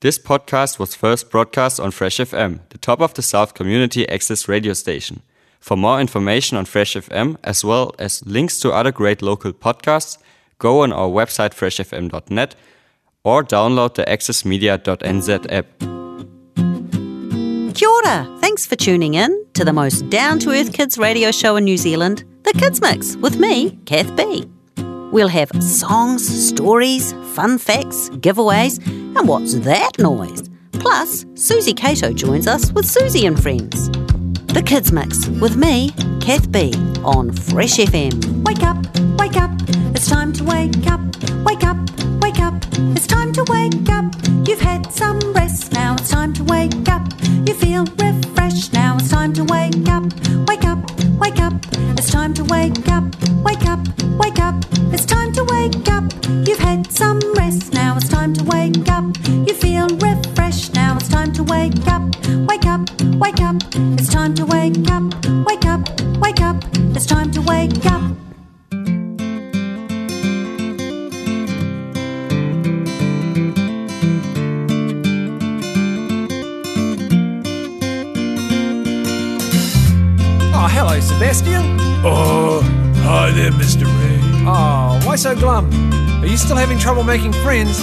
This podcast was first broadcast on Fresh FM, the top of the South community access radio station. For more information on Fresh FM, as well as links to other great local podcasts, go on our website freshfm.net or download the accessmedia.nz app. Kia ora! Thanks for tuning in to the most down to earth kids radio show in New Zealand, The Kids Mix, with me, Kath Bee. We'll have songs, stories, fun facts, giveaways, and what's that noise? Plus, Suzy Cato joins us with Suzy and Friends. The Kids Mix with me, Kath Bee, on Fresh FM. Wake up, wake up, it's time to wake up. Wake up, wake up, it's time to wake up. You've had some rest, now it's time to wake up. You feel refreshed, now it's time to wake up. Wake up, wake up, it's time to wake up. Wake up, wake up, it's time to wake up. You've had some rest, now it's time to wake up. You feel refreshed, now it's time to wake up. Wake up, wake up, it's time to wake up. Wake up, wake up, it's time to wake up. Oh, hello, Sebastian. Oh, hi there, Mr. Ray. Oh, why so glum? Are you still having trouble making friends?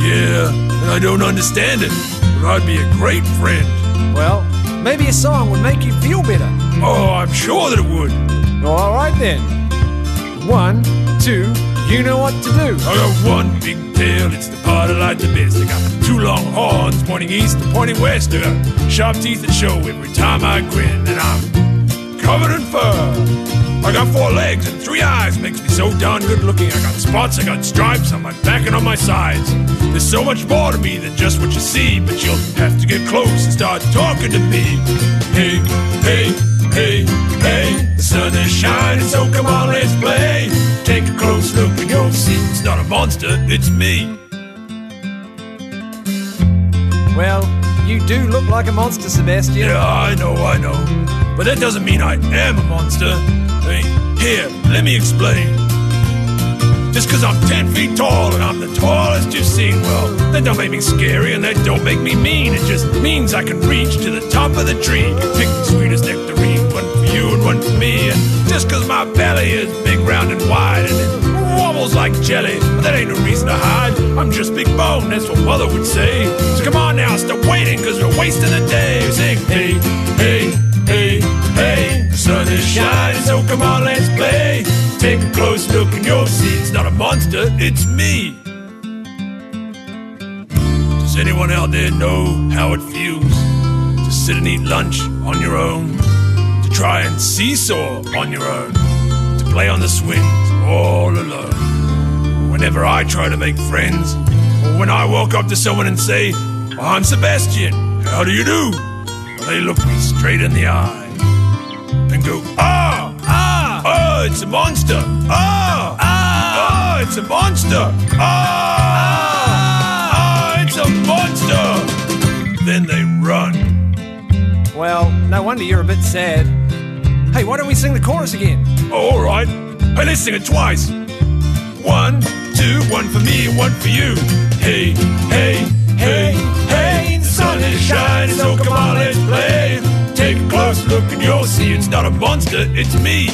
Yeah, and I don't understand it, but I'd be a great friend. Well, maybe a song would make you feel better. Oh, I'm sure that it would. All right then. One, two, you know what to do. I got one big tail, it's the part I like the best. I got two long horns pointing east and pointing west. I got sharp teeth that show every time I grin, and I'm covered in fur. I got four legs and three eyes, makes me so darn good looking. I got spots, I got stripes on my back and on my sides. There's so much more to me than just what you see, but you'll have to get close and start talking to me. Hey, hey, hey, hey, the sun is shining, so come on, let's play. Take a close look and you'll see it's not a monster, it's me. Well, you do look like a monster, Sebastian. Yeah, I know, I know. But that doesn't mean I am a monster. Hey, here, let me explain. Just cause I'm 10 feet tall and I'm the tallest you've seen, well, that don't make me scary and that don't make me mean. It just means I can reach to the top of the tree pick the sweetest nectarine, one for you and one for me. And just cause my belly is big, round, and wide and it wobbles like jelly, but that ain't no reason to hide. I'm just big bone, that's what mother would say. So come on now, stop waiting cause we're wasting the day. Sing, hey, hey, hey, hey, the sun is shining, so come on, let's play. Take a close look and you'll see it's not a monster, it's me. Does anyone out there know how it feels to sit and eat lunch on your own? To try and seesaw on your own? To play on the swings all alone? Whenever I try to make friends, or when I walk up to someone and say, I'm Sebastian, how do you do? They look me straight in the eye and go, ah, ah, oh, it's a monster, ah, ah, oh, it's a monster, ah, ah, it's a monster. Then they run. Well, no wonder you're a bit sad. Hey, why don't we sing the chorus again? Oh, all right. Hey, let's sing it twice. One, two, one for me and one for you. Hey, hey, monster, it's me.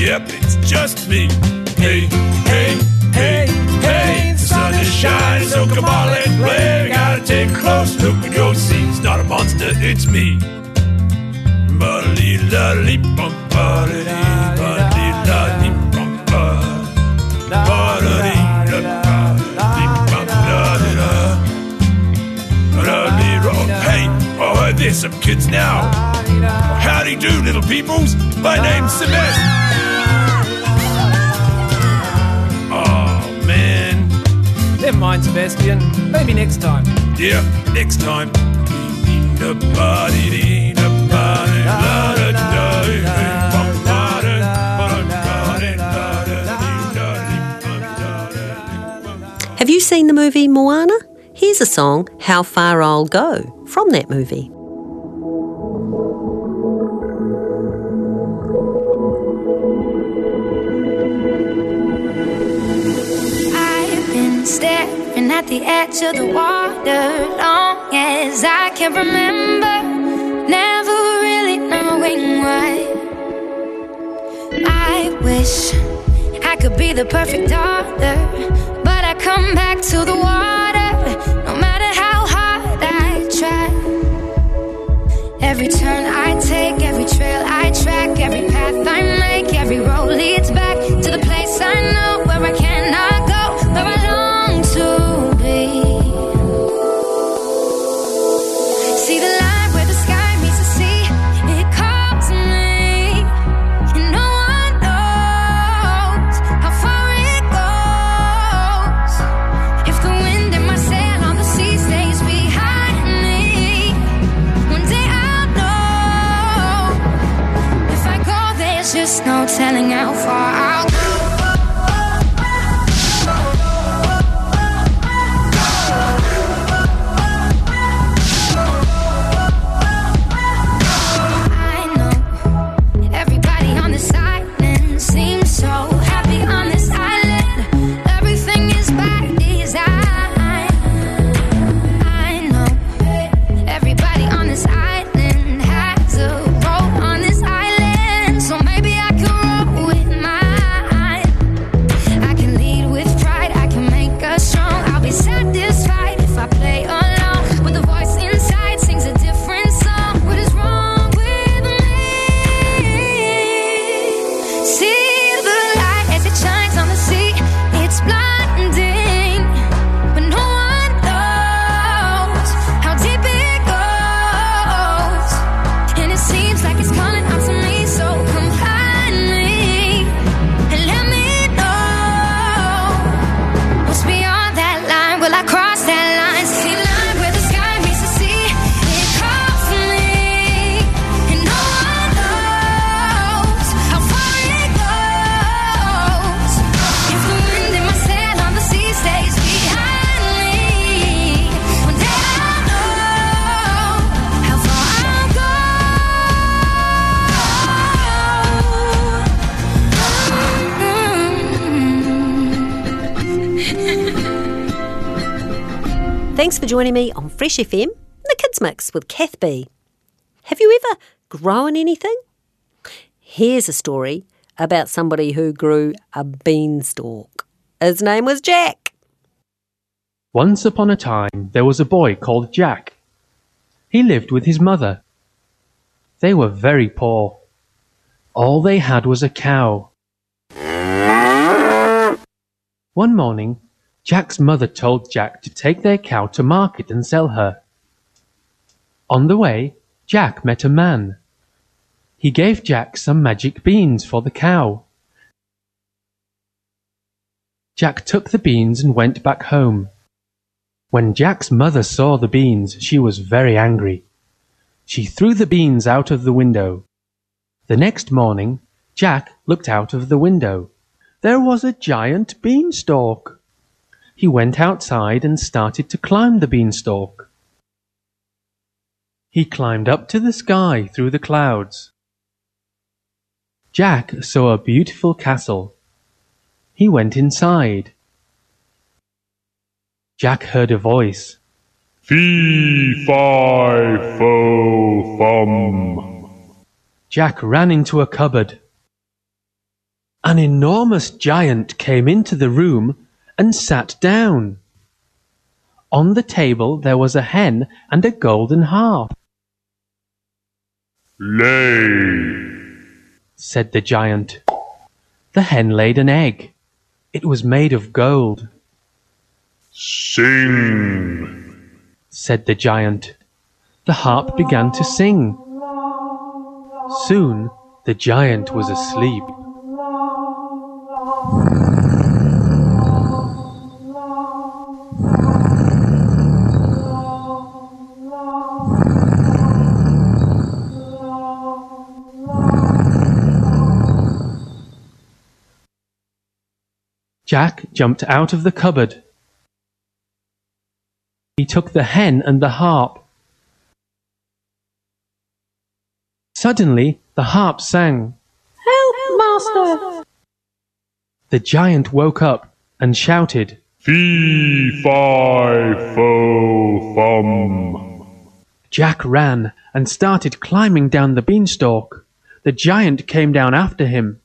Yep, it's just me. Hey, hey, hey, hey, the sun is shining, so come on, let's play. Gotta take a close look and you'll see it's not a monster, it's me. Ba-dee-da-dee-bum, there's some kids now. Howdy do, little peoples. My name's Sebastian. Oh, man. Never mind, Sebastian. Maybe next time. Yeah, next time. Have you seen the movie Moana? Here's a song, How Far I'll Go, from that movie. At the edge of the water long as I can remember. Never really knowing why. I wish I could be the perfect daughter, but I come back to the water no matter how hard I try. Every turn I take, every trail I track, every path I make, every road leads back to the place I know where I cannot Thanks for joining me on Fresh FM, the Kids Mix with Kath Bee. Have you ever grown anything? Here's a story about somebody who grew a beanstalk. His name was Jack. Once upon a time there was a boy called Jack. He lived with his mother. They were very poor. All they had was a cow. One morning, Jack's mother told Jack to take their cow to market and sell her. On the way, Jack met a man. He gave Jack some magic beans for the cow. Jack took the beans and went back home. When Jack's mother saw the beans, she was very angry. She threw the beans out of the window. The next morning, Jack looked out of the window. There was a giant beanstalk. He went outside and started to climb the beanstalk. He climbed up to the sky through the clouds. Jack saw a beautiful castle. He went inside. Jack heard a voice. Fee, fi, fo, fum. Jack ran into a cupboard. An enormous giant came into the room and sat down. On the table there was a hen and a golden harp. Lay. said the giant. The hen laid an egg. It was made of gold, Sing. said the giant. The harp began to sing. Soon the giant was asleep. Jack jumped out of the cupboard. He took the hen and the harp. Suddenly, the harp sang. Help, master! The giant woke up and shouted. Fee, fi, fo, fum. Jack ran and started climbing down the beanstalk. The giant came down after him.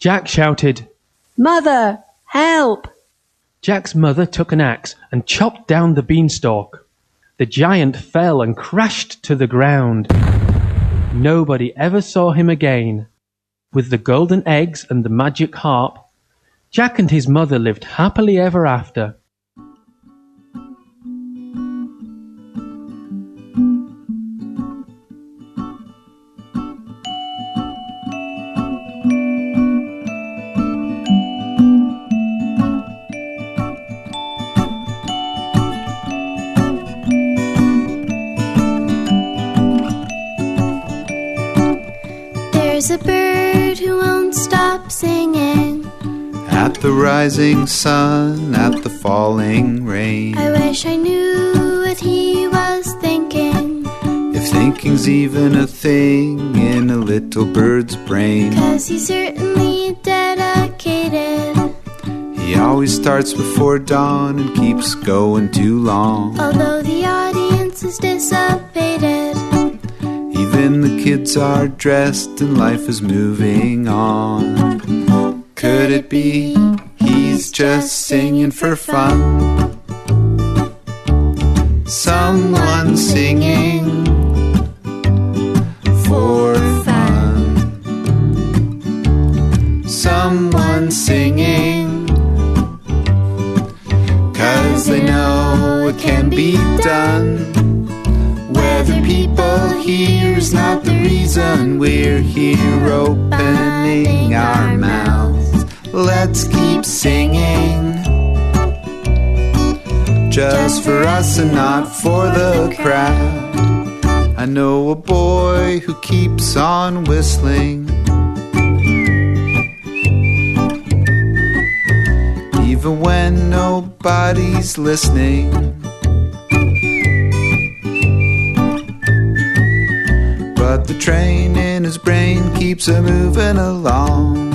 Jack shouted. Mother, help! Jack's mother took an axe and chopped down the beanstalk. The giant fell and crashed to the ground. Nobody ever saw him again. With the golden eggs and the magic harp, Jack and his mother lived happily ever after. There's a bird who won't stop singing. At the rising sun, at the falling rain. I wish I knew what he was thinking. If thinking's even a thing in a little bird's brain, Cause he's certainly dedicated. he always starts before dawn and keeps going too long. Although the audience is dissipated. Even the kids are dressed and life is moving on. Could it be he's just singing for fun? Someone singing for fun. Someone singing. Cause they know it can be done. Whether people here is not the reason we're here opening our mouths. Let's keep singing. Just for us and not for the crowd. I know a boy who keeps on whistling. Even when nobody's listening. But the train in his brain keeps a moving along.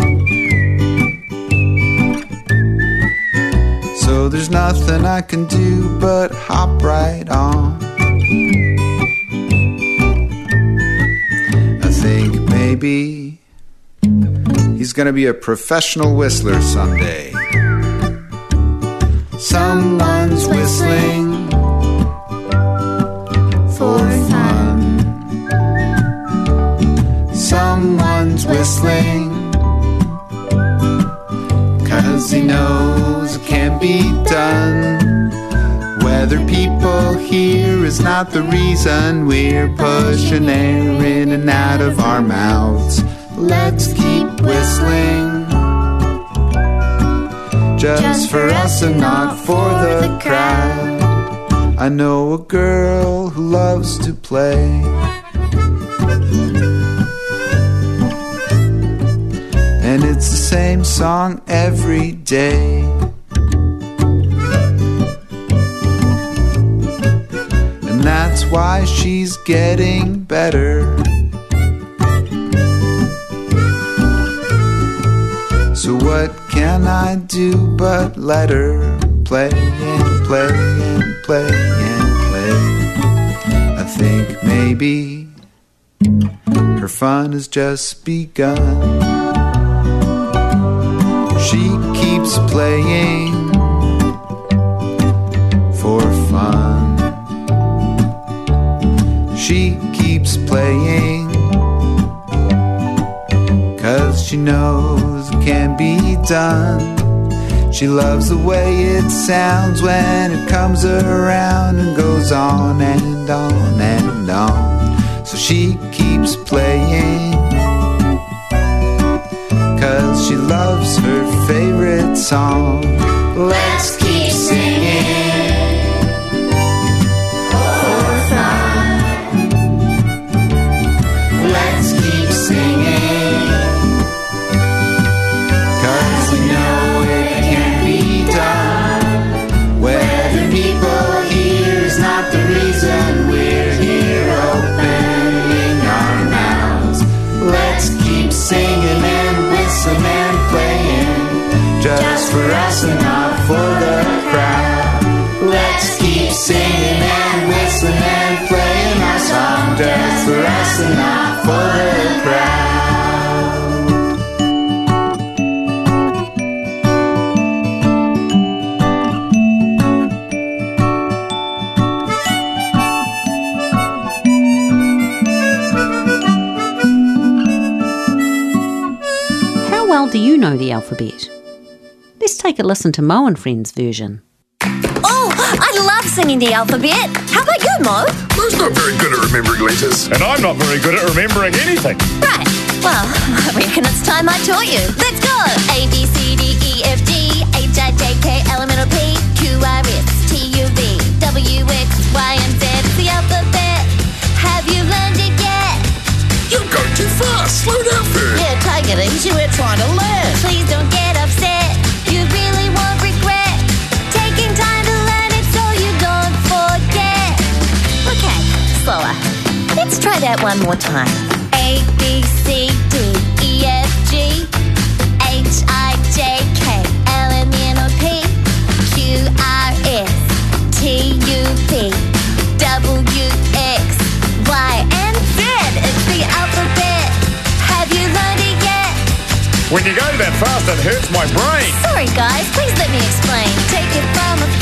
So there's nothing I can do but hop right on. I think maybe he's gonna be a professional whistler someday. Someone's whistling Someone's whistling. Cause he knows it can't be done. Whether people hear is not the reason we're pushing air in and out of our mouths. Let's keep whistling. Just for us and not for the crowd. I know a girl who loves to play. And it's the same song every day. And that's why she's getting better. So what can I do but let her play and play and play and play? I think maybe her fun has just begun. She keeps playing for fun. She keeps playing cause she knows it can be done. She loves the way it sounds when it comes around and goes on and on and on. So she keeps playing she loves her favorite song. Let's listen to Mo and Friends version. Oh, I love singing the alphabet. How about you, Mo? Mo's not very good at remembering letters. And I'm not very good at remembering anything. Right. Well, I reckon it's time I taught you. Let's go. A B C D E F G H I J K L M N O P Q R S T U V W X Y and Z. It's the alphabet. Have you learned it yet? You're going too fast. Slow down first. Yeah, take it easy. We're trying to learn. Please don't get slower. Let's try that one more time. A B C D E F G H I J K L M N O P Q R S T U V W X Y and Z. It's the alphabet. Have you learned it yet? When you go that fast, it hurts my brain. Sorry, guys, please let me explain. Take it from a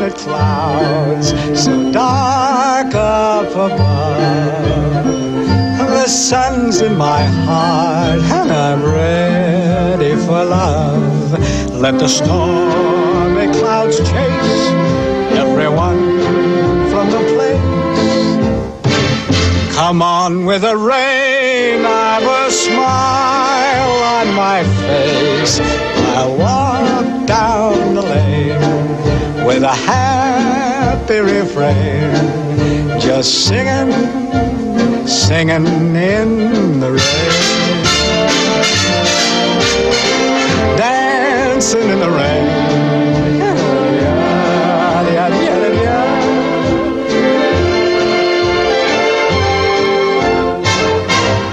at clouds so dark up above. The sun's in my heart and I'm ready for love. Let the stormy clouds chase everyone from the place. Come on with the rain, I've a smile on my face. I'll walk down the lane with a happy refrain, just singing, singing in the rain. Dancing in the rain.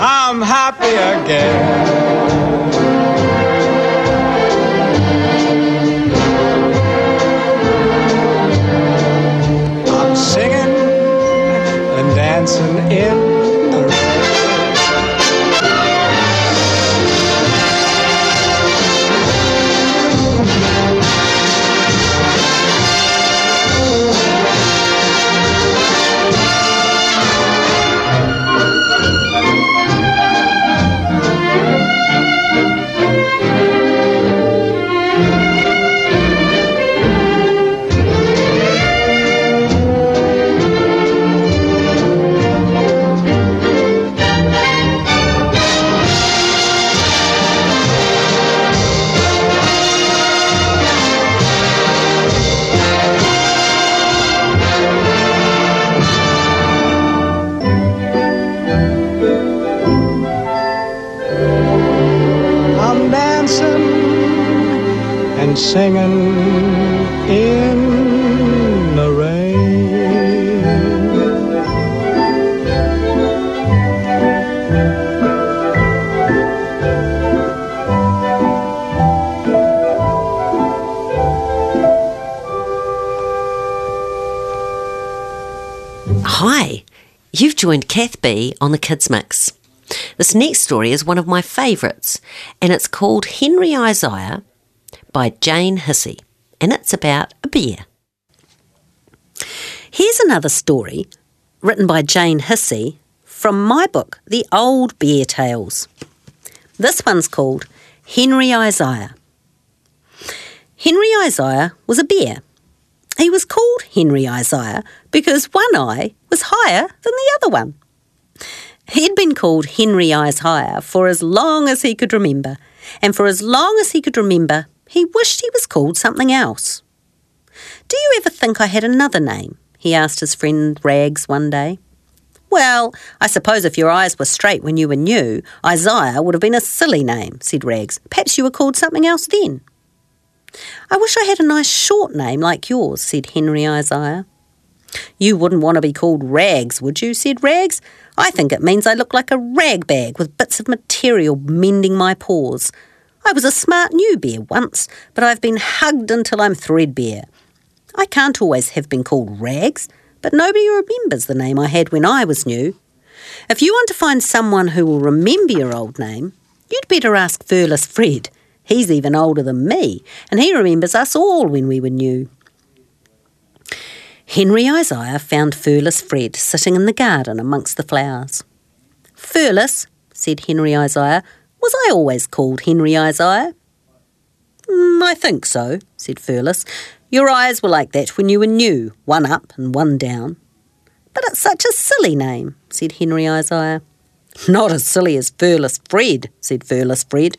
I'm happy again. and singing in the rain. Hi, you've joined Kath Bee on the Kids Mix. This next story is one of my favourites, and it's called Henry Isaiah by Jane Hissey, and it's about a bear. Here's another story written by Jane Hissey from my book, The Old Bear Tales. This one's called Henry Isaiah. Henry Isaiah was a bear. He was called Henry Isaiah because one eye was higher than the other one. He'd been called Henry Isaiah for as long as he could remember, and for as long as he could remember, he wished he was called something else. Do you ever think I had another name? he asked his friend Rags one day. Well, I suppose if your eyes were straight when you were new, Isaiah would have been a silly name, said Rags. Perhaps you were called something else then. I wish I had a nice short name like yours, said Henry Isaiah. You wouldn't want to be called Rags, would you? said Rags. I think it means I look like a rag bag with bits of material mending my paws. I was a smart new bear once, but I've been hugged until I'm threadbare. I can't always have been called Rags, but nobody remembers the name I had when I was new. If you want to find someone who will remember your old name, you'd better ask Furless Fred. He's even older than me, and he remembers us all when we were new. Henry Isaiah found Furless Fred sitting in the garden amongst the flowers. Furless, said Henry Isaiah, was I always called Henry Isaiah? Mm, I think so, said Furless. Your eyes were like that when you were new, one up and one down. But it's such a silly name, said Henry Isaiah. Not as silly as Furless Fred, said Furless Fred.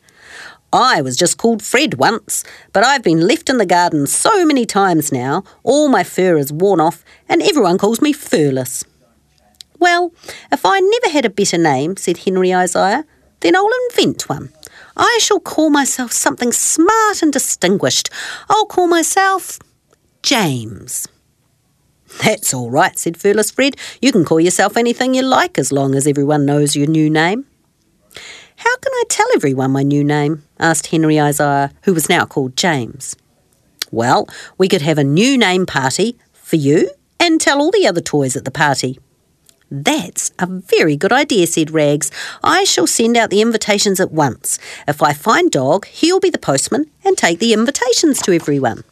I was just called Fred once, but I've been left in the garden so many times now, all my fur is worn off, and everyone calls me Furless. Well, if I never had a better name, said Henry Isaiah, then I'll invent one. I shall call myself something smart and distinguished. I'll call myself James. That's all right, said Furless Fred. You can call yourself anything you like as long as everyone knows your new name. How can I tell everyone my new name? asked Henry Isaiah, who was now called James. Well, we could have a new name party for you and tell all the other toys at the party. That's a very good idea, said Rags. I shall send out the invitations at once. If I find Dog, he'll be the postman and take the invitations to everyone.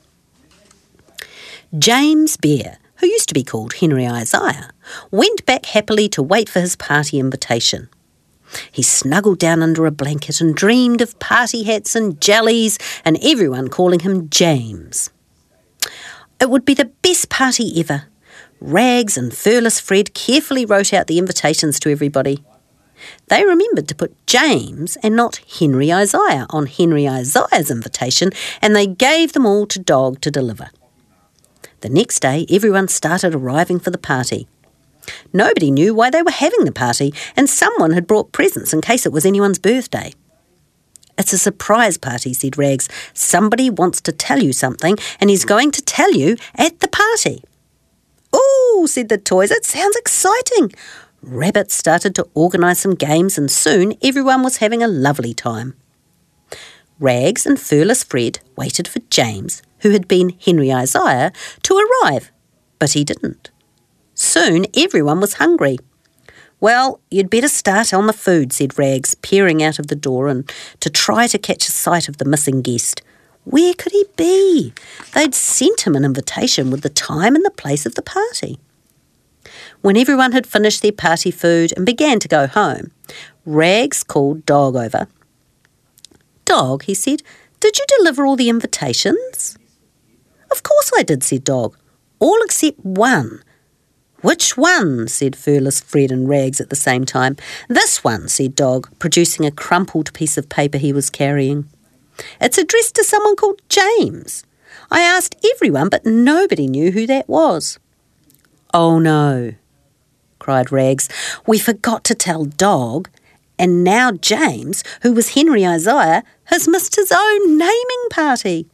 James Bear, who used to be called Henry Isaiah, went back happily to wait for his party invitation. He snuggled down under a blanket and dreamed of party hats and jellies and everyone calling him James. It would be the best party ever. Rags and Furless Fred carefully wrote out the invitations to everybody. They remembered to put James and not Henry Isaiah on Henry Isaiah's invitation, and they gave them all to Dog to deliver. The next day, everyone started arriving for the party. Nobody knew why they were having the party, and someone had brought presents in case it was anyone's birthday. It's a surprise party, said Rags. Somebody wants to tell you something, and he's going to tell you at the party. Ooh, said the toys, it sounds exciting. Rabbit started to organise some games, and soon everyone was having a lovely time. Rags and Furless Fred waited for James, who had been Henry Isaiah, to arrive, but he didn't. Soon everyone was hungry. Well, you'd better start on the food, said Rags, peering out of the door and to try to catch a sight of the missing guest. Where could he be? They'd sent him an invitation with the time and the place of the party. When everyone had finished their party food and began to go home, Rags called Dog over. Dog, he said, did you deliver all the invitations? Of course I did, said Dog. All except one. Which one? said Furless Fred and Rags at the same time. This one, said Dog, producing a crumpled piece of paper he was carrying. It's addressed to someone called James. I asked everyone, but nobody knew who that was. Oh no, cried Rags. We forgot to tell Dog, and now James, who was Henry Isaiah, has missed his own naming party.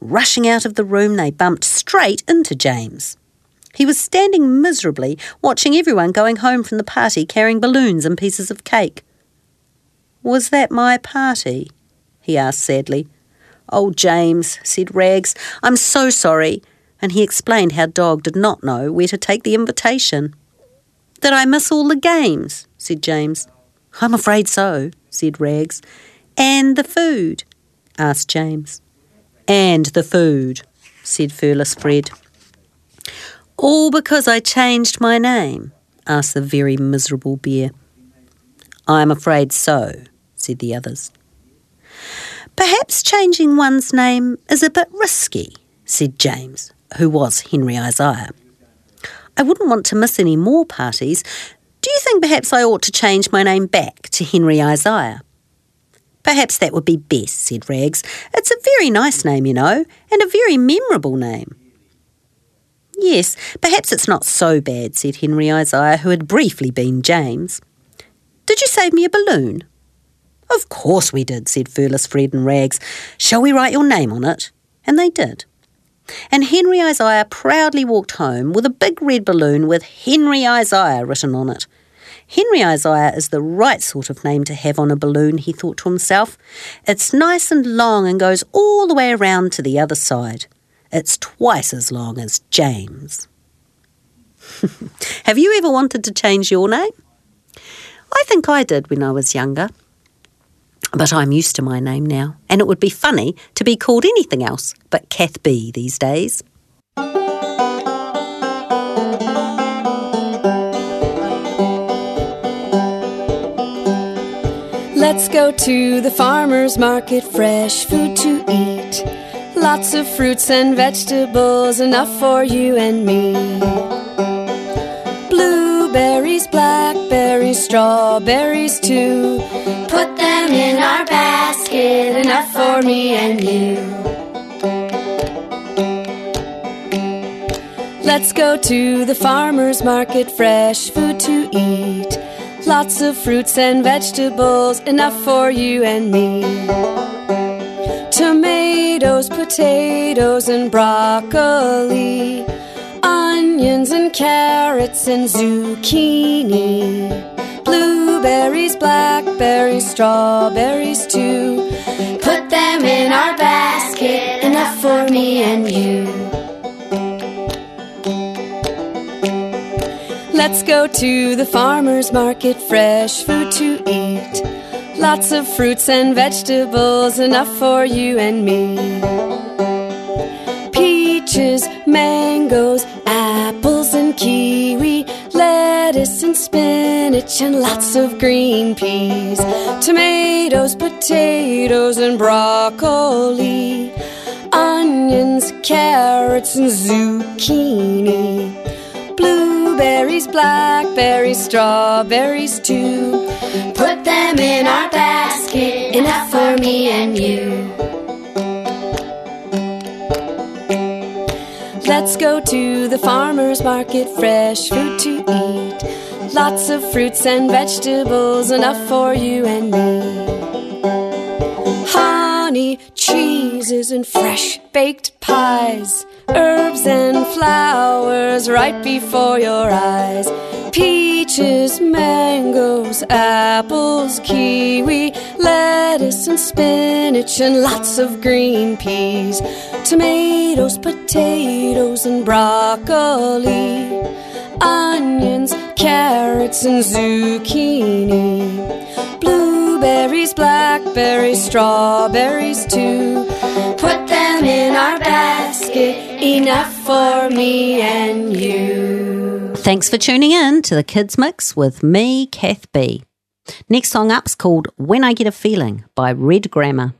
Rushing out of the room, they bumped straight into James. He was standing miserably, watching everyone going home from the party carrying balloons and pieces of cake. Was that my party? He asked sadly. Oh, James, said Rags, I'm so sorry. And he explained how Dog did not know where to take the invitation. Did I miss all the games? said James. I'm afraid so, said Rags. And the food? asked James. And the food, said Furless Fred. All because I changed my name? asked the very miserable bear. I'm afraid so, said the others. Perhaps changing one's name is a bit risky, said James, who was Henry Isaiah. I wouldn't want to miss any more parties. Do you think perhaps I ought to change my name back to Henry Isaiah? Perhaps that would be best, said Rags. It's a very nice name, you know, and a very memorable name. Yes, perhaps it's not so bad, said Henry Isaiah, who had briefly been James. Did you save me a balloon? Of course we did, said Furless Fred and Rags. Shall we write your name on it? And they did. And Henry Isaiah proudly walked home with a big red balloon with Henry Isaiah written on it. Henry Isaiah is the right sort of name to have on a balloon, he thought to himself. It's nice and long and goes all the way around to the other side. It's twice as long as James. have you ever wanted to change your name? I think I did when I was younger. But I'm used to my name now, and it would be funny to be called anything else but Kath Bee these days. Let's go to the farmer's market, fresh food to eat. Lots of fruits and vegetables, enough for you and me. Blueberries, blackberries, strawberries too. Put them in our basket, enough for me and you. Let's go to the farmer's market, fresh food to eat. Lots of fruits and vegetables, enough for you and me. Tomatoes, potatoes, and broccoli. Onions and carrots and zucchini. Blueberries, blackberries, strawberries too. Put them in our basket, enough for me and you. Let's go to the farmer's market, fresh food to eat. Lots of fruits and vegetables, enough for you and me. Peaches, mangoes, apples, and kiwi, lettuce and spinach, and lots of green peas. Tomatoes, potatoes, and broccoli. Onions, carrots, and zucchini. Blueberries, blackberries, strawberries too. Put them in our basket, enough for me and you. Let's go to the farmer's market, fresh food to eat. Lots of fruits and vegetables, enough for you and me. Honey, cheeses, and fresh baked pies. Herbs and flowers right before your eyes. Peaches, mangoes, apples, kiwi, lettuce and spinach, and lots of green peas. Tomatoes, potatoes, and broccoli. Onions, carrots, and zucchini. Blueberries, strawberries too. Put them in our basket, enough for me and you. Thanks for tuning in to the Kids Mix with me, Kath Bee. Next song up's called When I Get a Feeling by Red Grammer.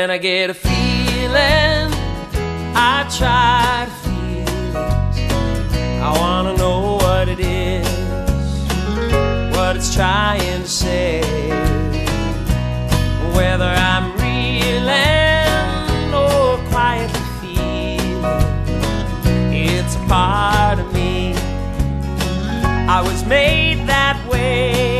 When I get a feeling, I try to feel it. I wanna know what it is, what it's trying to say. Whether I'm reeling or quietly feeling, it's a part of me. I was made that way.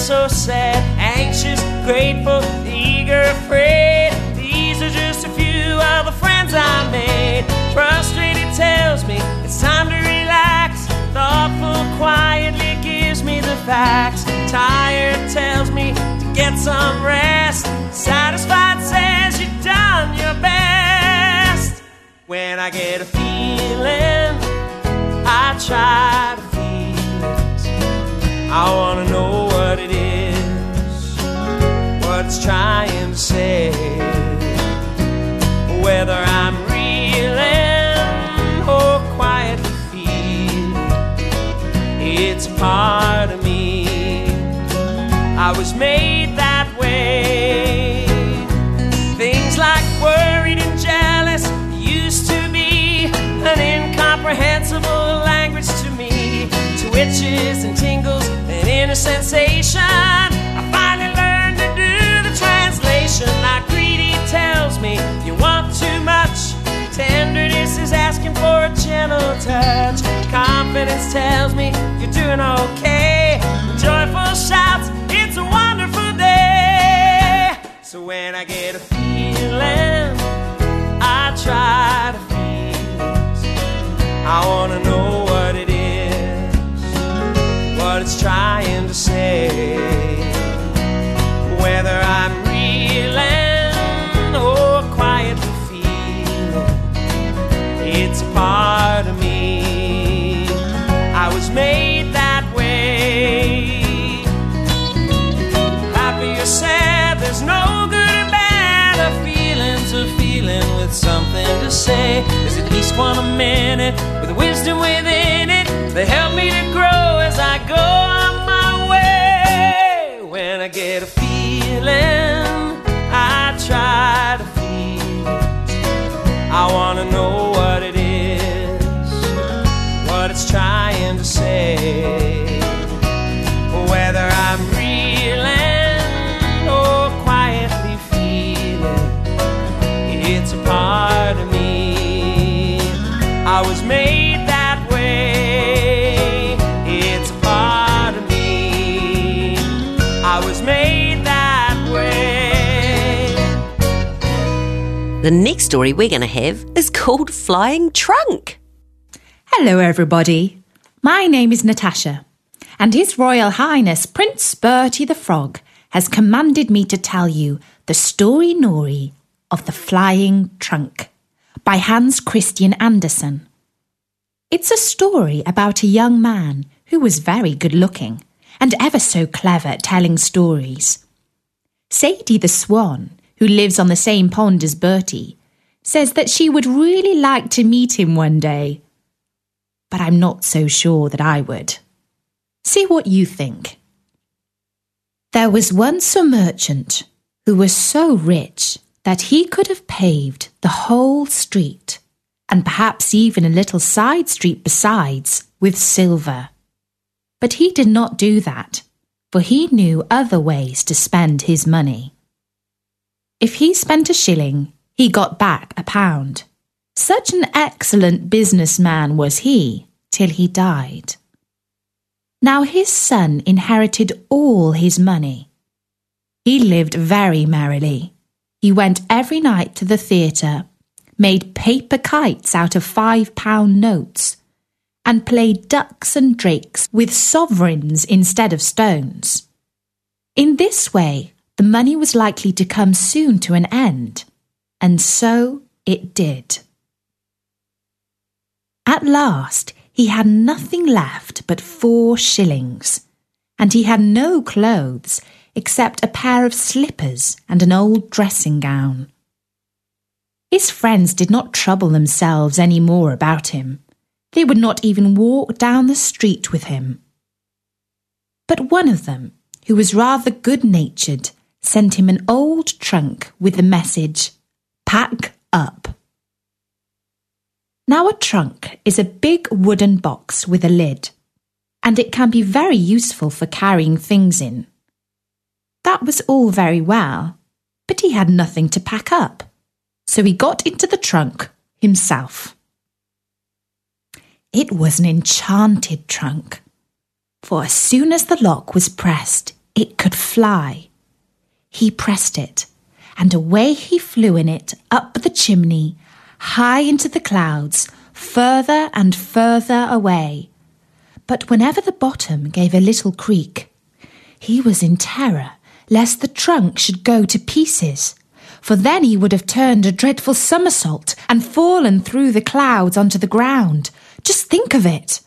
so sad, anxious, grateful, eager, afraid. These are just a few of the friends I made. Frustrated tells me it's time to relax. Thoughtful quietly gives me the facts. Tired tells me to get some rest. Satisfied says you've done your best. When I get a feeling, I try to I wanna know what it is, what it's trying to say. Whether I'm reeling or quietly feel it's part of me. I was made that way. Things like worried and jealous used to be an incomprehensible language to me. Twitches and tingles, sensation. I finally learned to do the translation. Like greedy tells me you want too much. Tenderness is asking for a gentle touch. Confidence tells me you're doing okay. Joyful shouts, it's trying to say. Whether I'm reeling or quietly feeling, it's a part of me. I was made that way. Happy or sad, there's no good or bad. A feeling's a feeling with something to say. There's at least one a minute with wisdom within it. They help me to grow as I go on my way. When I get a feeling, I try to feel. I wanna know The next story we're going to have is called Flying Trunk. Hello, everybody. My name is Natasha, and His Royal Highness Prince Bertie the Frog has commanded me to tell you the story Nori of the Flying Trunk by Hans Christian Andersen. It's a story about a young man who was very good looking and ever so clever at telling stories. Sadie the Swan, who lives on the same pond as Bertie, says that she would really like to meet him one day. But I'm not so sure that I would. See what you think. There was once a merchant who was so rich that he could have paved the whole street, and perhaps even a little side street besides, with silver. But he did not do that, for he knew other ways to spend his money. If he spent a shilling, he got back a pound. Such an excellent businessman was he till he died. Now his son inherited all his money. He lived very merrily. He went every night to the theatre, made paper kites out of five pound notes, and played ducks and drakes with sovereigns instead of stones. In this way, the money was likely to come soon to an end, and so it did. At last, he had nothing left but four shillings, and he had no clothes except a pair of slippers and an old dressing gown. His friends did not trouble themselves any more about him. They would not even walk down the street with him. But one of them, who was rather good natured, sent him an old trunk with the message, Pack up. Now, a trunk is a big wooden box with a lid, and it can be very useful for carrying things in. That was all very well, but he had nothing to pack up, so he got into the trunk himself. It was an enchanted trunk, for as soon as the lock was pressed, it could fly. He pressed it, and away he flew in it up the chimney, high into the clouds, further and further away. But whenever the bottom gave a little creak, he was in terror lest the trunk should go to pieces, for then he would have turned a dreadful somersault and fallen through the clouds onto the ground. Just think of it!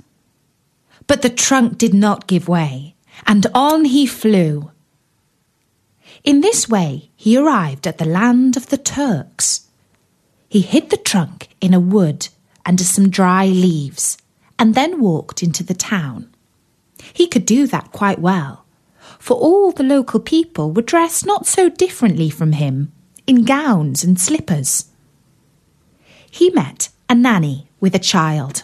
But the trunk did not give way, and on he flew. In this way he arrived at the land of the Turks. He hid the trunk in a wood under some dry leaves, and then walked into the town. He could do that quite well, for all the local people were dressed not so differently from him, in gowns and slippers. He met a nanny with a child.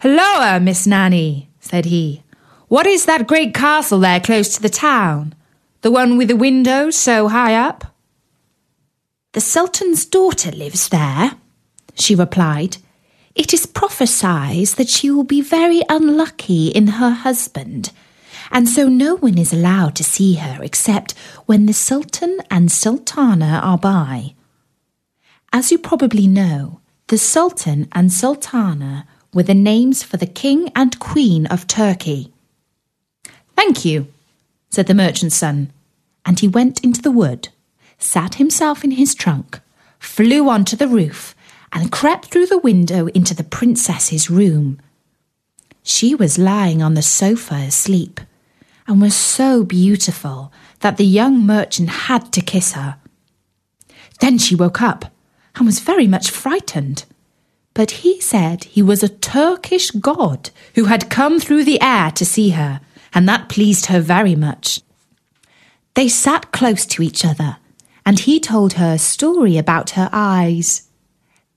Helloa, uh, Miss Nanny, said he. What is that great castle there close to the town? The one with the window so high up? The Sultan's daughter lives there, she replied. It is prophesied that she will be very unlucky in her husband, and so no one is allowed to see her except when the Sultan and Sultana are by. As you probably know, the Sultan and Sultana were the names for the King and Queen of Turkey. Thank you, said the merchant's son, and he went into the wood, sat himself in his trunk, flew onto the roof, and crept through the window into the princess's room. She was lying on the sofa asleep, and was so beautiful that the young merchant had to kiss her. Then she woke up and was very much frightened. But he said he was a Turkish god who had come through the air to see her, and that pleased her very much. They sat close to each other, and he told her a story about her eyes.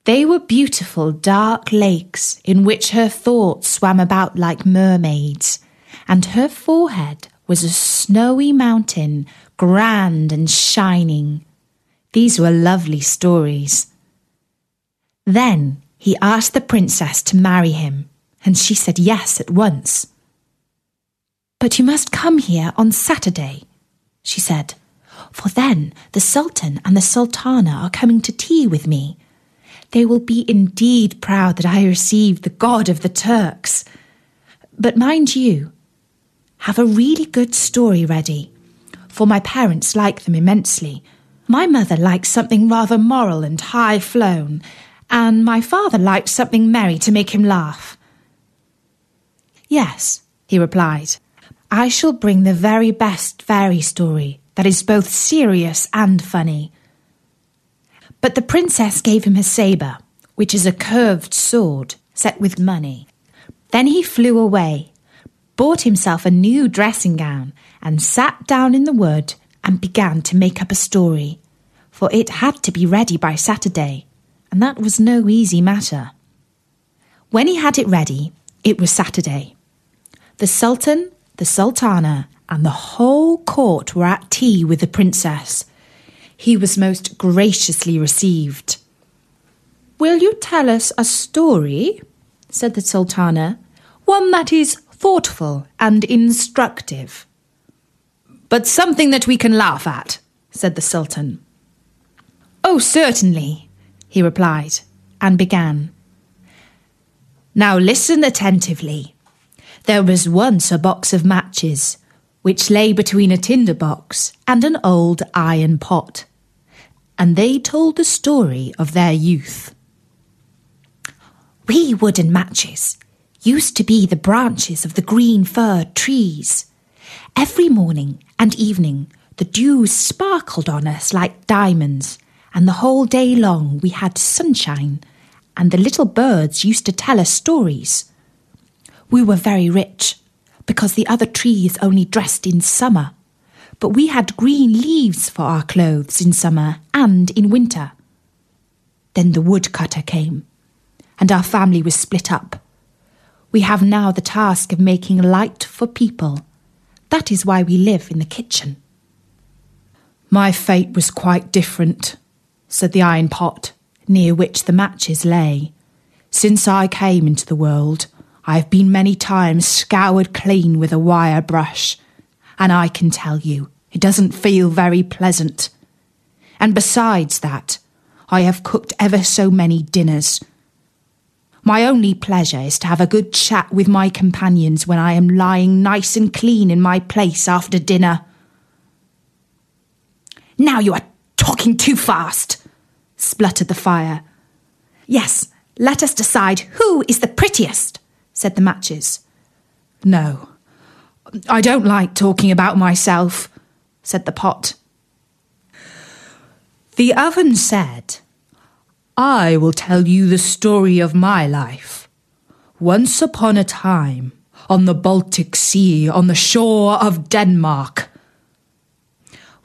They were beautiful dark lakes in which her thoughts swam about like mermaids, and her forehead was a snowy mountain, grand and shining. These were lovely stories. Then he asked the princess to marry him, and she said yes at once. But you must come here on Saturday, she said, for then the Sultan and the Sultana are coming to tea with me. They will be indeed proud that I received the God of the Turks. But mind you, have a really good story ready, for my parents like them immensely. My mother likes something rather moral and high flown, and my father liked something merry to make him laugh. Yes, he replied, I shall bring the very best fairy story that is both serious and funny. But the princess gave him her sabre, which is a curved sword set with money. Then he flew away, bought himself a new dressing gown, and sat down in the wood and began to make up a story, for it had to be ready by Saturday, and that was no easy matter. When he had it ready, it was Saturday. The Sultan, the Sultana, and the whole court were at tea with the princess. He was most graciously received. Will you tell us a story? said the Sultana, one that is thoughtful and instructive. But something that we can laugh at, said the Sultan. Oh, certainly, he replied, and began. Now listen attentively. There was once a box of matches, which lay between a tinder box and an old iron pot, and they told the story of their youth. We wooden matches used to be the branches of the green fir trees. Every morning and evening, the dew sparkled on us like diamonds, and the whole day long we had sunshine, and the little birds used to tell us stories. We were very rich, because the other trees only dressed in summer, but we had green leaves for our clothes in summer and in winter. Then the woodcutter came, and our family was split up. We have now the task of making light for people. That is why we live in the kitchen. My fate was quite different, said the iron pot, near which the matches lay. Since I came into the world, I have been many times scoured clean with a wire brush, and I can tell you, it doesn't feel very pleasant. And besides that, I have cooked ever so many dinners. My only pleasure is to have a good chat with my companions when I am lying nice and clean in my place after dinner. Now you are talking too fast, spluttered the fire. Yes, let us decide who is the prettiest, said the matches. No, I don't like talking about myself, said the pot. The oven said, I will tell you the story of my life. Once upon a time, on the Baltic Sea, on the shore of Denmark.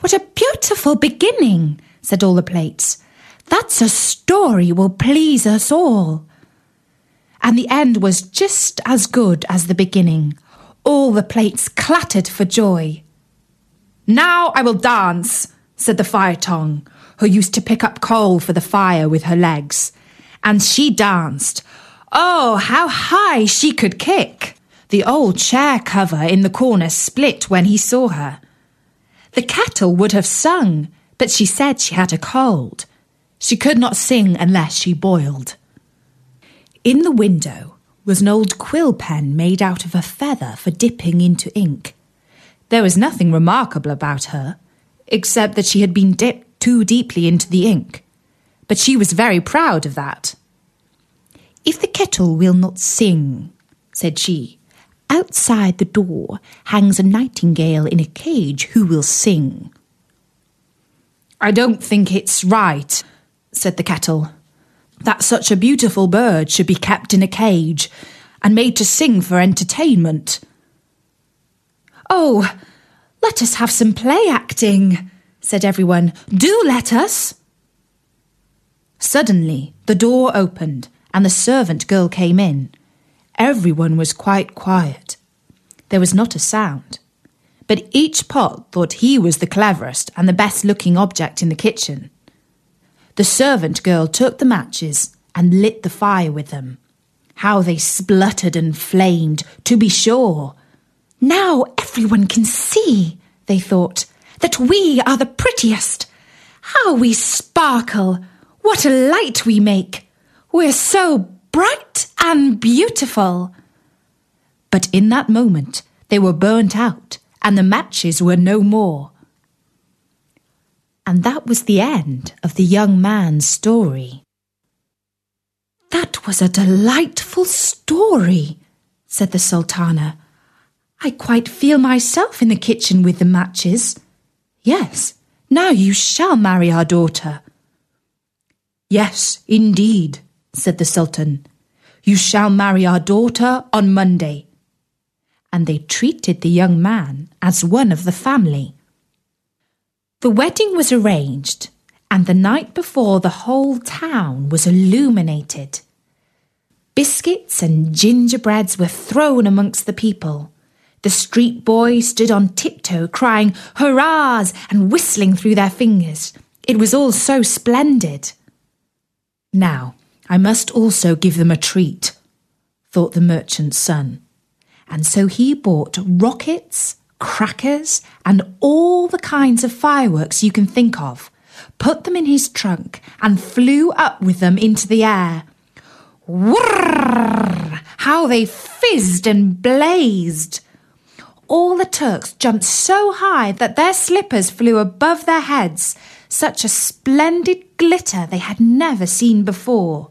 What a beautiful beginning, said all the plates. That's a story will please us all. And the end was just as good as the beginning. All the plates clattered for joy. Now I will dance, said the fire tongue, who used to pick up coal for the fire with her legs. And she danced. Oh, how high she could kick! The old chair cover in the corner split when he saw her. The kettle would have sung, but she said she had a cold. She could not sing unless she boiled. In the window was an old quill pen made out of a feather for dipping into ink. There was nothing remarkable about her, except that she had been dipped too deeply into the ink. But she was very proud of that. If the kettle will not sing, said she, outside the door hangs a nightingale in a cage who will sing. I don't think it's right, said the kettle, that such a beautiful bird should be kept in a cage and made to sing for entertainment. Oh, let us have some play acting, said everyone. Do let us. Suddenly, the door opened and the servant girl came in. Everyone was quite quiet. There was not a sound. But each pot thought he was the cleverest and the best looking object in the kitchen. The servant girl took the matches and lit the fire with them. How they spluttered and flamed, to be sure. Now everyone can see, they thought, that we are the prettiest. How we sparkle! What a light we make! We're so bright and beautiful. But in that moment, they were burnt out, and the matches were no more. And that was the end of the young man's story. That was a delightful story, said the Sultana. I quite feel myself in the kitchen with the matches. Yes, now you shall marry our daughter. Yes, indeed, said the Sultan. You shall marry our daughter on Monday. And they treated the young man as one of the family. The wedding was arranged, and the night before the whole town was illuminated. Biscuits and gingerbreads were thrown amongst the people. The street boys stood on tiptoe, crying hurrahs and whistling through their fingers. It was all so splendid. Now, I must also give them a treat, thought the merchant's son. And so he bought rockets, crackers, and all the kinds of fireworks you can think of, put them in his trunk, and flew up with them into the air. Whirr! How they fizzed and blazed! All the Turks jumped so high that their slippers flew above their heads, such a splendid glitter they had never seen before.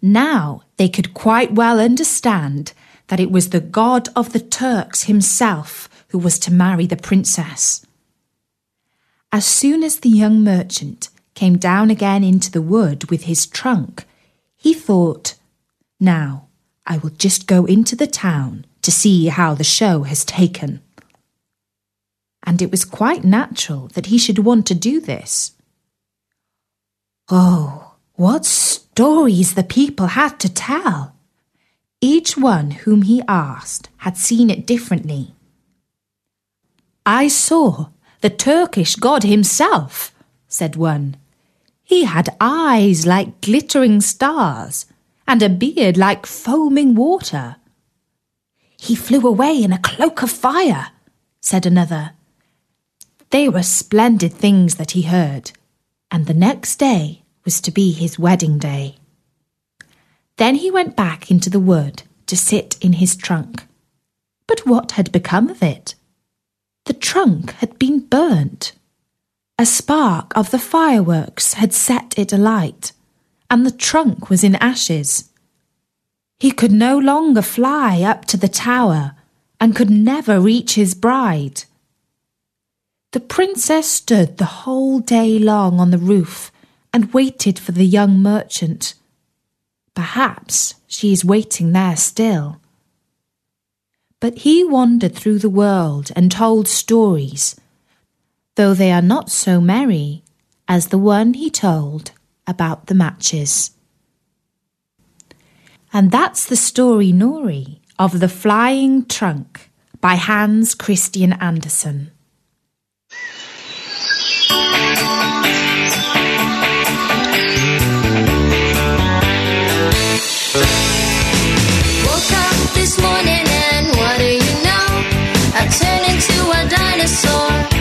Now they could quite well understand that it was the god of the Turks himself who was to marry the princess. As soon as the young merchant came down again into the wood with his trunk, he thought, Now I will just go into the town to see how the show has taken. And it was quite natural that he should want to do this. Oh, what stories the people had to tell! Each one whom he asked had seen it differently. I saw the Turkish god himself, said one. He had eyes like glittering stars and a beard like foaming water. He flew away in a cloak of fire, said another. They were splendid things that he heard, and the next day was to be his wedding day. Then he went back into the wood to sit in his trunk. But what had become of it? The trunk had been burnt. A spark of the fireworks had set it alight, and the trunk was in ashes. He could no longer fly up to the tower and could never reach his bride. The princess stood the whole day long on the roof and waited for the young merchant. Perhaps she is waiting there still. But he wandered through the world and told stories, though they are not so merry as the one he told about the matches. And that's the story, Nori, of The Flying Trunk by Hans Christian Andersen. This morning and what do you know? I turned into a dinosaur.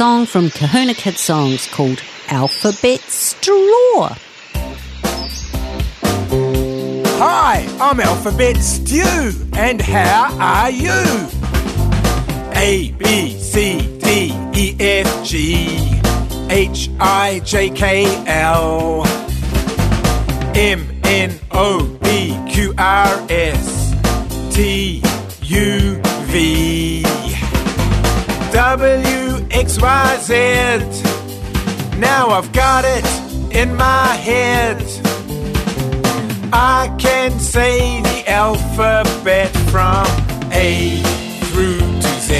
Song from Kahuna Kid Songs called Alphabet Stew. Hi, I'm Alphabet Stew, and how are you? A B C D E F G H I J K L M N O P Q R S T U V W X Y Z. Now I've got it in my head. I can say the alphabet from A through to Z.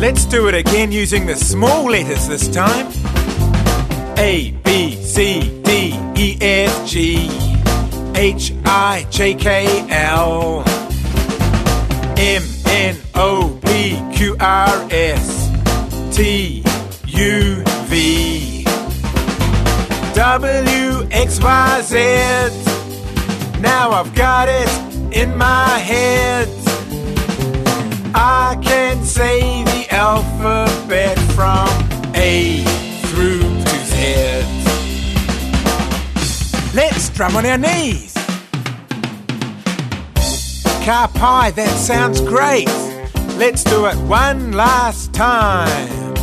Let's do it again using the small letters this time. A, B, C, D, E, F, G, H, I, J, K, L, M, N, O, P, Q, R, S, T, U, V, W, X, Y, Z. Now I've got it in my head. I can say the alphabet from A through to Z. Let's drum on our knees. Ka pai, that sounds great. Let's do it one last time.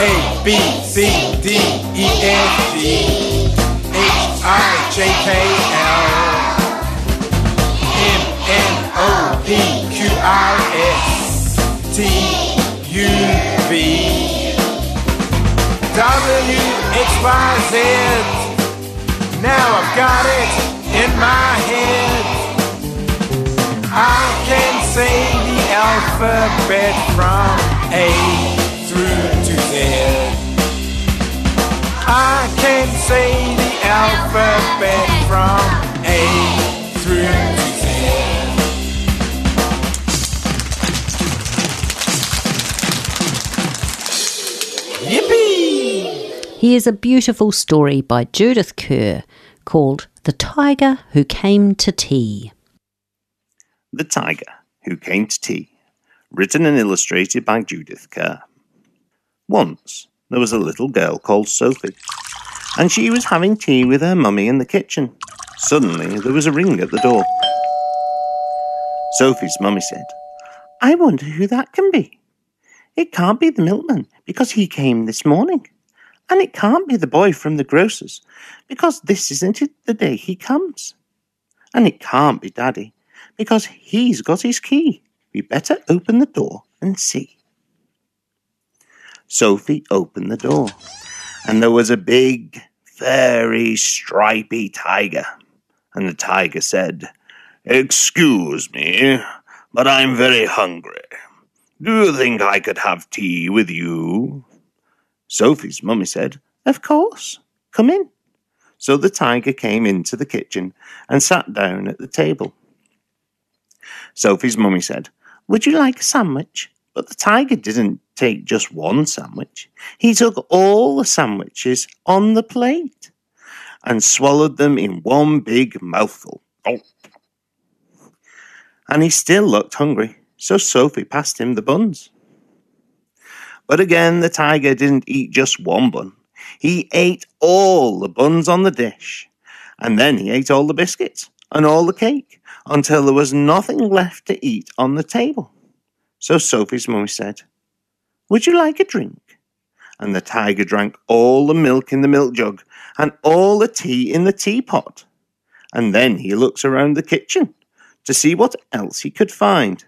A, B, C, D, E, F, G, H, I, J, K, L, M, N, O, P, Q, R, S, T U V W X Y Z. Now I've got it in my head. I can say the alphabet from A through to Z. I can say the alphabet from A through to Z. Yippee! Here's a beautiful story by Judith Kerr called The Tiger Who Came to Tea. The Tiger Who Came to Tea, written and illustrated by Judith Kerr. Once there was a little girl called Sophie, and she was having tea with her mummy in the kitchen. Suddenly there was a ring at the door. Sophie's mummy said, I wonder who that can be. It can't be the milkman because he came this morning. And it can't be the boy from the grocer's because this isn't it the day he comes. And it can't be Daddy because he's got his key. We better open the door and see. Sophie opened the door, and there was a big, very stripy tiger. And the tiger said, Excuse me, but I'm very hungry. Do you think I could have tea with you? Sophie's mummy said, Of course. Come in. So the tiger came into the kitchen and sat down at the table. Sophie's mummy said, Would you like a sandwich? But the tiger didn't take just one sandwich. He took all the sandwiches on the plate and swallowed them in one big mouthful. Oh. And he still looked hungry, so Sophie passed him the buns. But again, the tiger didn't eat just one bun. He ate all the buns on the dish, and then he ate all the biscuits and all the cake until there was nothing left to eat on the table. So Sophie's mummy said, Would you like a drink? And the tiger drank all the milk in the milk jug and all the tea in the teapot. And then he looks around the kitchen to see what else he could find.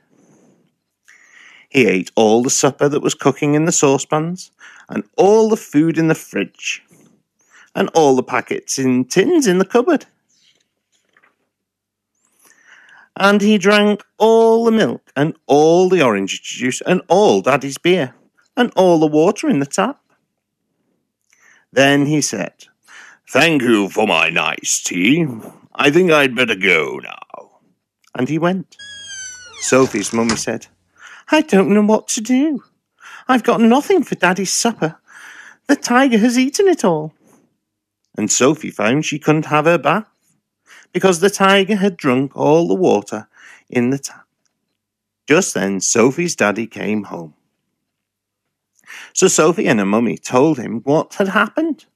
He ate all the supper that was cooking in the saucepans, and all the food in the fridge, and all the packets in tins in the cupboard. And he drank all the milk, and all the orange juice, and all Daddy's beer, and all the water in the tap. Then he said, Thank you for my nice tea. I think I'd better go now. And he went. Sophie's mummy said, I don't know what to do. I've got nothing for Daddy's supper. The tiger has eaten it all. And Sophie found she couldn't have her bath because the tiger had drunk all the water in the tap. Just then, Sophie's daddy came home. So Sophie and her mummy told him what had happened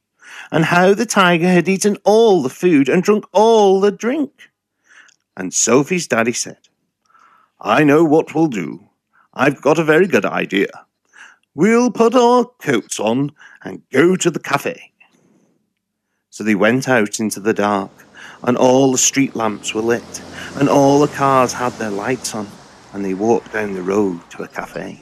and how the tiger had eaten all the food and drunk all the drink. And Sophie's daddy said, I know what we'll do. I've got a very good idea. We'll put our coats on and go to the cafe. So they went out into the dark, and all the street lamps were lit, and all the cars had their lights on, and they walked down the road to a cafe.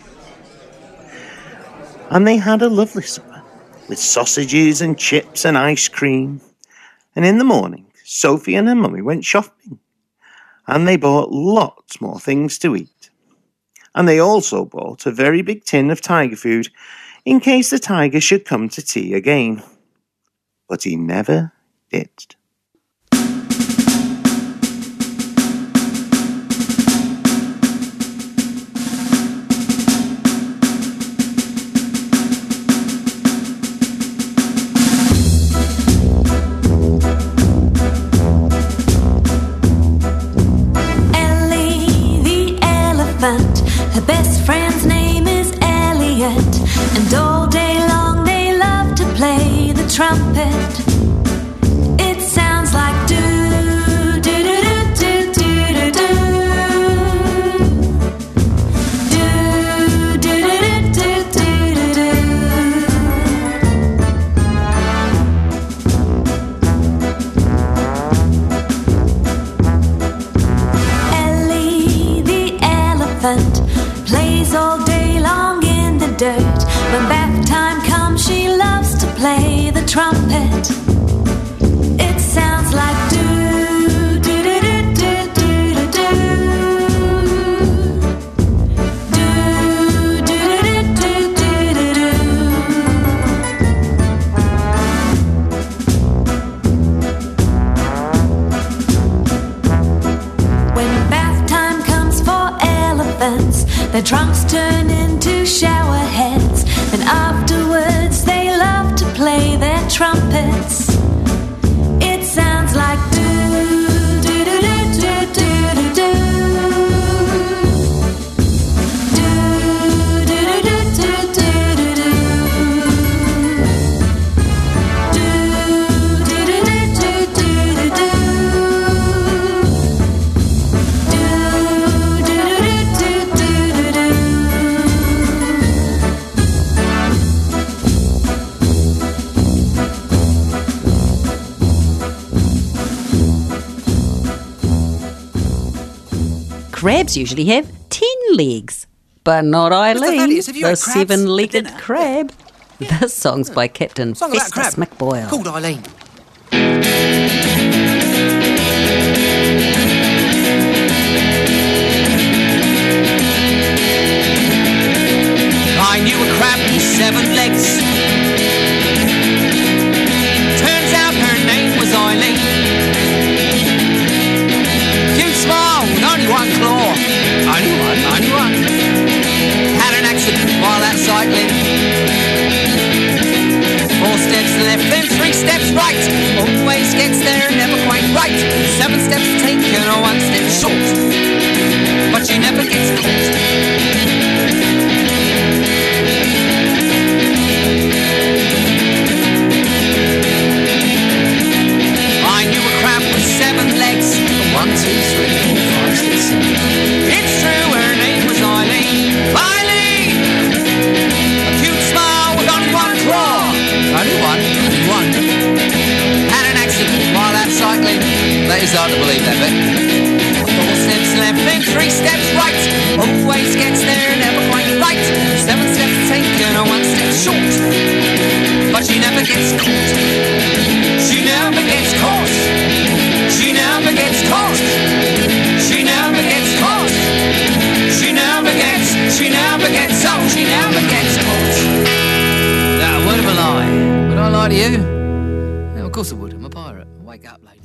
And they had a lovely supper, with sausages and chips and ice cream. And in the morning, Sophie and her mummy went shopping, and they bought lots more things to eat. And they also bought a very big tin of tiger food in case the tiger should come to tea again. But he never did. Elephant. Her best friend's usually have ten legs, but not Eileen, Thaddeus, the had crabs for seven-legged dinner? crab. This song's by Captain Song Festus. McBoyle. Called Eileen. I knew a crab with seven legs. Turns out her name was Eileen. Cute smile with only one claw. Steps right. Always gets there, never quite right. Seven steps taken or one step short. But she never gets caught. Is hard to believe, that bit. Four steps left, then three steps right. Always gets there, and never quite right. Seven steps taken, or one step short. But she never gets caught. She never gets caught. She never gets caught. She never gets caught. She never gets, she never gets, oh, she never gets caught. That word of a lie. Would I lie to you?